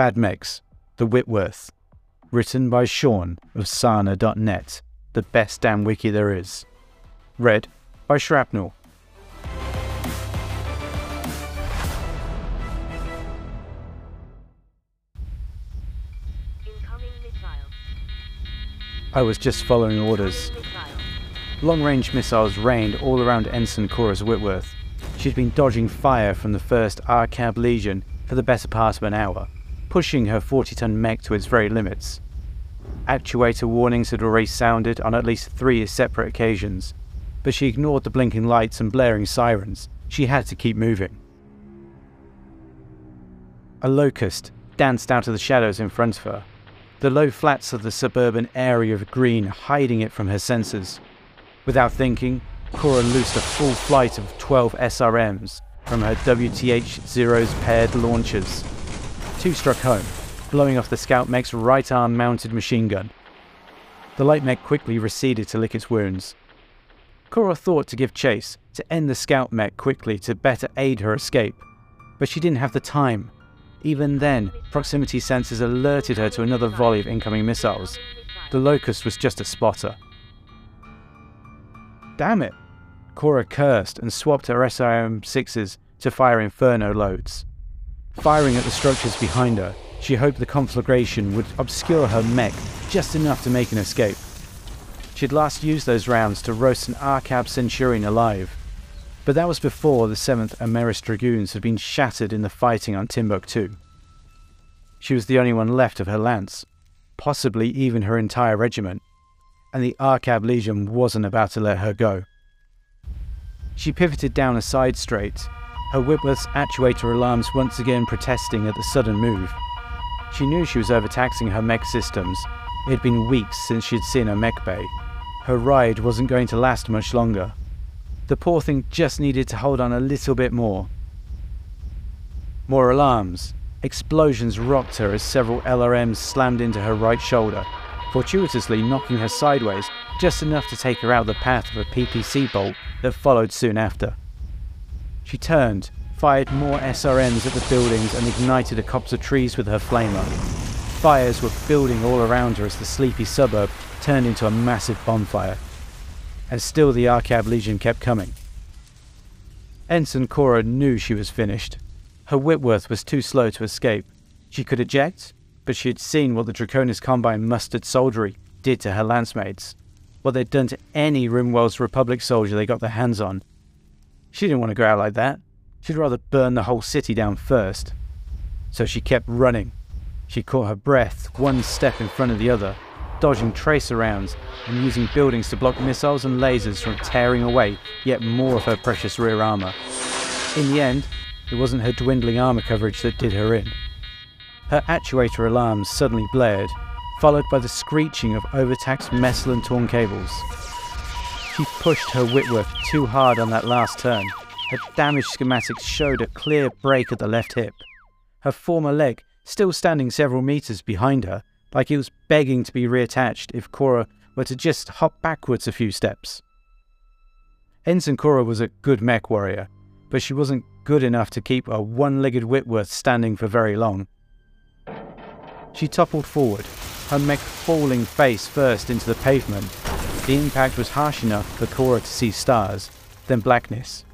Bad Mechs, The Whitworth. Written by Sean of Sarna.net, the best damn wiki there is. Read by Shrapnel. I was just following orders. Long range missiles rained all around Ensign Cora's Whitworth. She'd been dodging fire from the first Arkab Legion for the better part of an hour, pushing her 40 ton mech to its very limits. Actuator warnings had already sounded on at least three separate occasions, but she ignored the blinking lights and blaring sirens. She had to keep moving. A locust danced out of the shadows in front of her, the low flats of the suburban area of green hiding it from her senses. Without thinking, Cora loosed a full flight of 12 SRMs from her WTH Zero's paired launchers. Two struck home, blowing off the scout mech's right arm mounted machine gun. The light mech quickly receded to lick its wounds. Cora thought to give chase, to end the scout mech quickly to better aid her escape, but she didn't have the time. Even then, proximity sensors alerted her to another volley of incoming missiles. The Locust was just a spotter. Damn it! Cora cursed and swapped her SRM 6s to fire Inferno loads. Firing at the structures behind her, she hoped the conflagration would obscure her mech just enough to make an escape. She'd last used those rounds to roast an Arkab Centurion alive, but that was before the 7th Amaris Dragoons had been shattered in the fighting on Timbuktu. She was the only one left of her lance, possibly even her entire regiment, and the Arkab Legion wasn't about to let her go. She pivoted down a side straight, her Whitworth's actuator alarms once again protesting at the sudden move. She knew she was overtaxing her mech systems. It had been weeks since she'd seen a mech bay. Her ride wasn't going to last much longer. The poor thing just needed to hold on a little bit more. More alarms. Explosions rocked her as several LRMs slammed into her right shoulder, fortuitously knocking her sideways just enough to take her out of the path of a PPC bolt that followed soon after. She turned, fired more SRMs at the buildings, and ignited a copse of trees with her flamer. Fires were building all around her as the sleepy suburb turned into a massive bonfire. And still the Arkab Legion kept coming. Ensign Cora knew she was finished. Her Whitworth was too slow to escape. She could eject, but she had seen what the Draconis Combine Mustered soldiery did to her lancemates, what they'd done to any Rim Worlds Republic soldier they got their hands on. She didn't want to go out like that. She'd rather burn the whole city down first. So she kept running. She caught her breath, one step in front of the other, dodging tracer rounds and using buildings to block missiles and lasers from tearing away yet more of her precious rear armour. In the end, it wasn't her dwindling armour coverage that did her in. Her actuator alarms suddenly blared, followed by the screeching of overtaxed metal and torn cables. She pushed her Whitworth too hard on that last turn. Her damaged schematics showed a clear break at the left hip. Her former leg, still standing several meters behind her, like it was begging to be reattached if Cora were to just hop backwards a few steps. Ensign Cora was a good mech warrior, but she wasn't good enough to keep a one legged Whitworth standing for very long. She toppled forward, her mech falling face first into the pavement. The impact was harsh enough for Cora to see stars, then blackness.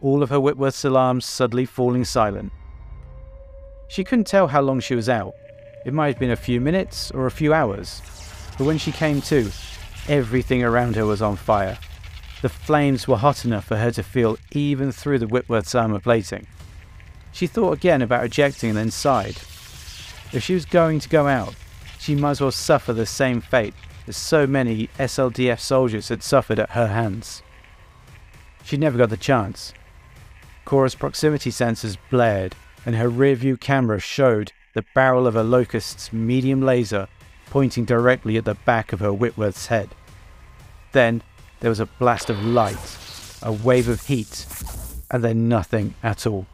All of her Whitworth's alarms suddenly falling silent. She couldn't tell how long she was out. It might have been a few minutes or a few hours. But when she came to, everything around her was on fire. The flames were hot enough for her to feel even through the Whitworth's armour plating. She thought again about ejecting and then sighed. If she was going to go out, she might as well suffer the same fate as so many SLDF soldiers had suffered at her hands. She never got the chance. Cora's proximity sensors blared, and her rearview camera showed the barrel of a Locust's medium laser pointing directly at the back of her Whitworth's head. Then there was a blast of light, a wave of heat, and then nothing at all.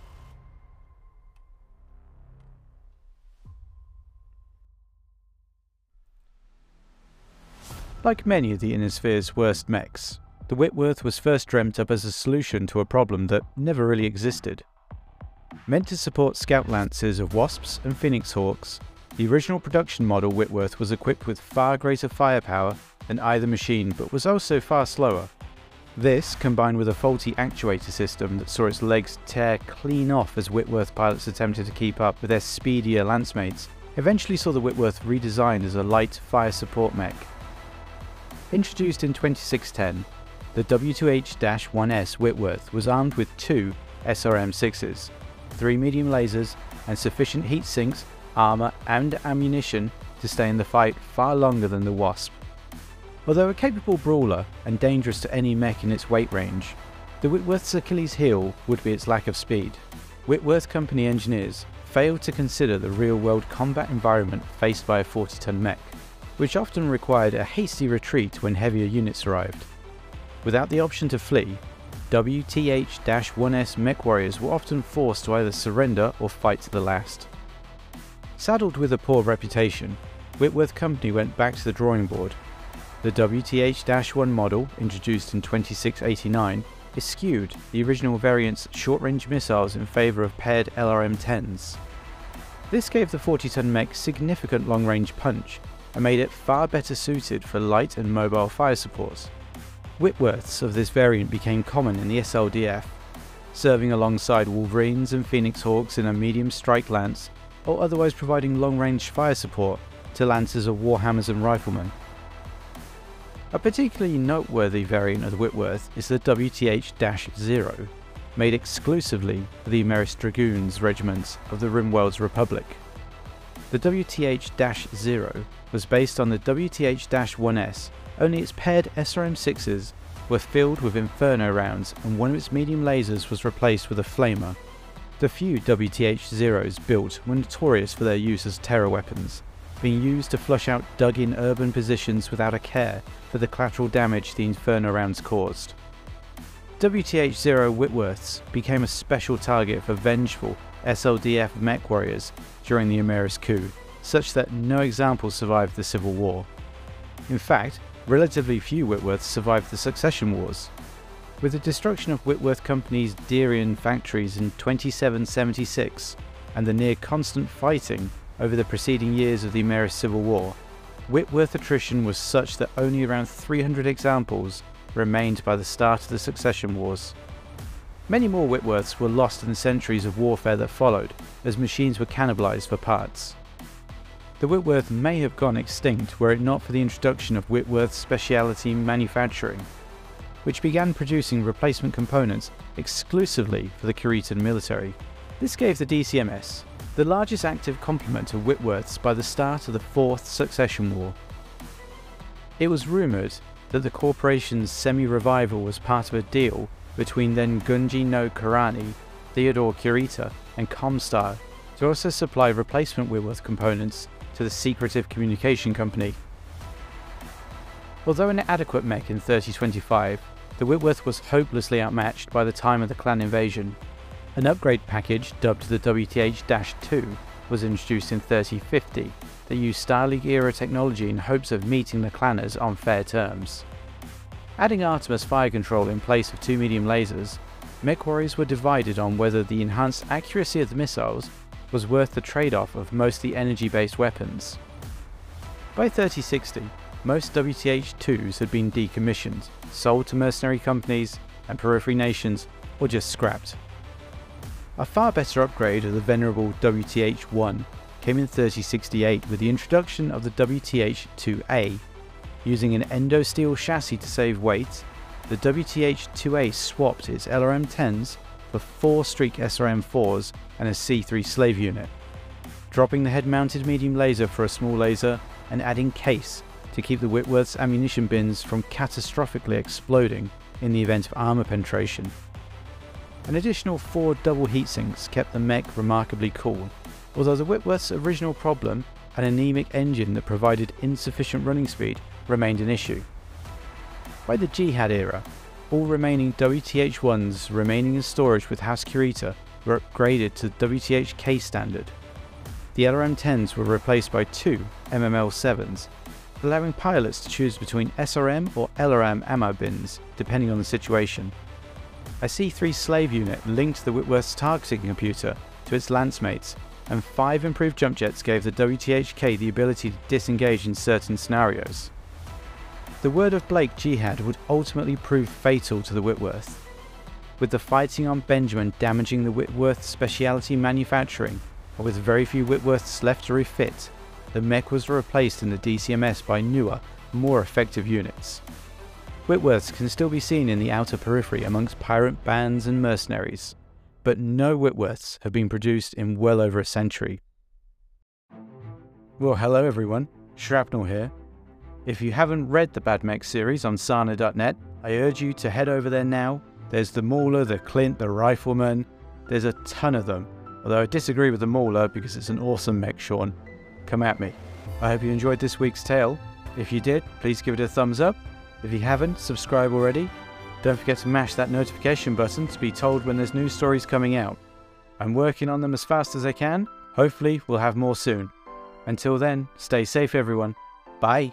Like many of the Inner Sphere's worst mechs, the Whitworth was first dreamt up as a solution to a problem that never really existed. Meant to support Scout Lancers of Wasps and Phoenix Hawks, the original production model Whitworth was equipped with far greater firepower than either machine but was also far slower. This, combined with a faulty actuator system that saw its legs tear clean off as Whitworth pilots attempted to keep up with their speedier Lancemates, eventually saw the Whitworth redesigned as a light fire support mech. Introduced in 2610, the WTH-1S Whitworth was armed with two SRM-6s, three medium lasers, and sufficient heat sinks, armour and ammunition to stay in the fight far longer than the Wasp. Although a capable brawler and dangerous to any mech in its weight range, the Whitworth's Achilles heel would be its lack of speed. Whitworth Company engineers failed to consider the real-world combat environment faced by a 40-ton mech, which often required a hasty retreat when heavier units arrived. Without the option to flee, WTH-1S mech warriors were often forced to either surrender or fight to the last. Saddled with a poor reputation, Whitworth Company went back to the drawing board. The WTH-1 model, introduced in 2689, eschewed the original variant's short-range missiles in favour of paired LRM-10s. This gave the 40-ton mech significant long-range punch and made it far better suited for light and mobile fire support. Whitworths of this variant became common in the SLDF, serving alongside Wolverines and Phoenix Hawks in a medium strike lance, or otherwise providing long-range fire support to lancers of Warhammers and Riflemen. A particularly noteworthy variant of the Whitworth is the WTH-0, made exclusively for the Amaris Dragoons regiments of the Rim Worlds Republic. The WTH-0 was based on the WTH-1S only its paired SRM-6s were filled with Inferno rounds and one of its medium lasers was replaced with a flamer. The few WTH-0s built were notorious for their use as terror weapons, being used to flush out dug-in urban positions without a care for the collateral damage the Inferno rounds caused. WTH-0 Whitworths became a special target for vengeful SLDF mech warriors during the Amaris coup, such that no examples survived the Civil War. In fact, relatively few Whitworths survived the succession wars. With the destruction of Whitworth Company's Darien factories in 2776 and the near constant fighting over the preceding years of the Amaris Civil War, Whitworth attrition was such that only around 300 examples remained by the start of the succession wars. Many more Whitworths were lost in the centuries of warfare that followed, as machines were cannibalized for parts. The Whitworth may have gone extinct were it not for the introduction of Whitworth Specialty Manufacturing, which began producing replacement components exclusively for the Kuritan military. This gave the DCMS the largest active complement of Whitworths by the start of the Fourth Succession War. It was rumoured that the corporation's semi-revival was part of a deal between then Gunji no Kanrei, Theodore Kurita, and Comstar to also supply replacement Whitworth components to the secretive communication company. Although an adequate mech in 3025, the Whitworth was hopelessly outmatched by the time of the clan invasion. An upgrade package dubbed the WTH-2 was introduced in 3050 that used Starleague era technology in hopes of meeting the clanners on fair terms. Adding Artemis fire control in place of two medium lasers, mech warriors were divided on whether the enhanced accuracy of the missiles was worth the trade-off of mostly energy-based weapons. By 3060, most WTH-2s had been decommissioned, sold to mercenary companies and periphery nations, or just scrapped. A far better upgrade of the venerable WTH-1 came in 3068 with the introduction of the WTH-2A. Using an endo-steel chassis to save weight, the WTH-2A swapped its LRM-10s for 4 Streak SRM-4s and a C3 slave unit, dropping the head-mounted medium laser for a small laser and adding case to keep the Whitworth's ammunition bins from catastrophically exploding in the event of armour penetration. An additional four double heatsinks kept the mech remarkably cool, although the Whitworth's original problem, an anemic engine that provided insufficient running speed, remained an issue. By the Jihad era, all remaining WTH-1s remaining in storage with House Kurita were upgraded to WTH-K standard. The LRM-10s were replaced by two MML-7s, allowing pilots to choose between SRM or LRM ammo bins, depending on the situation. A C3 slave unit linked the Whitworth's targeting computer to its lance mates, and five improved jump jets gave the WTHK the ability to disengage in certain scenarios. The word of Blake Jihad would ultimately prove fatal to the Whitworth, with the fighting on Benjamin damaging the Whitworth specialty manufacturing, and with very few Whitworths left to refit, the mech was replaced in the DCMS by newer, more effective units. Whitworths can still be seen in the outer periphery amongst pirate bands and mercenaries, but no Whitworths have been produced in well over a century. Well, hello everyone, Shrapnel here. If you haven't read the Bad Mech series on Sarna.net, I urge you to head over there now. There's the Mauler, the Clint, the Rifleman, there's a ton of them. Although I disagree with the Mauler because it's an awesome mech, Sean. Come at me. I hope you enjoyed this week's tale. If you did, please give it a thumbs up. If you haven't, subscribe already. Don't forget to mash that notification button to be told when there's new stories coming out. I'm working on them as fast as I can. Hopefully, we'll have more soon. Until then, stay safe, everyone. Bye.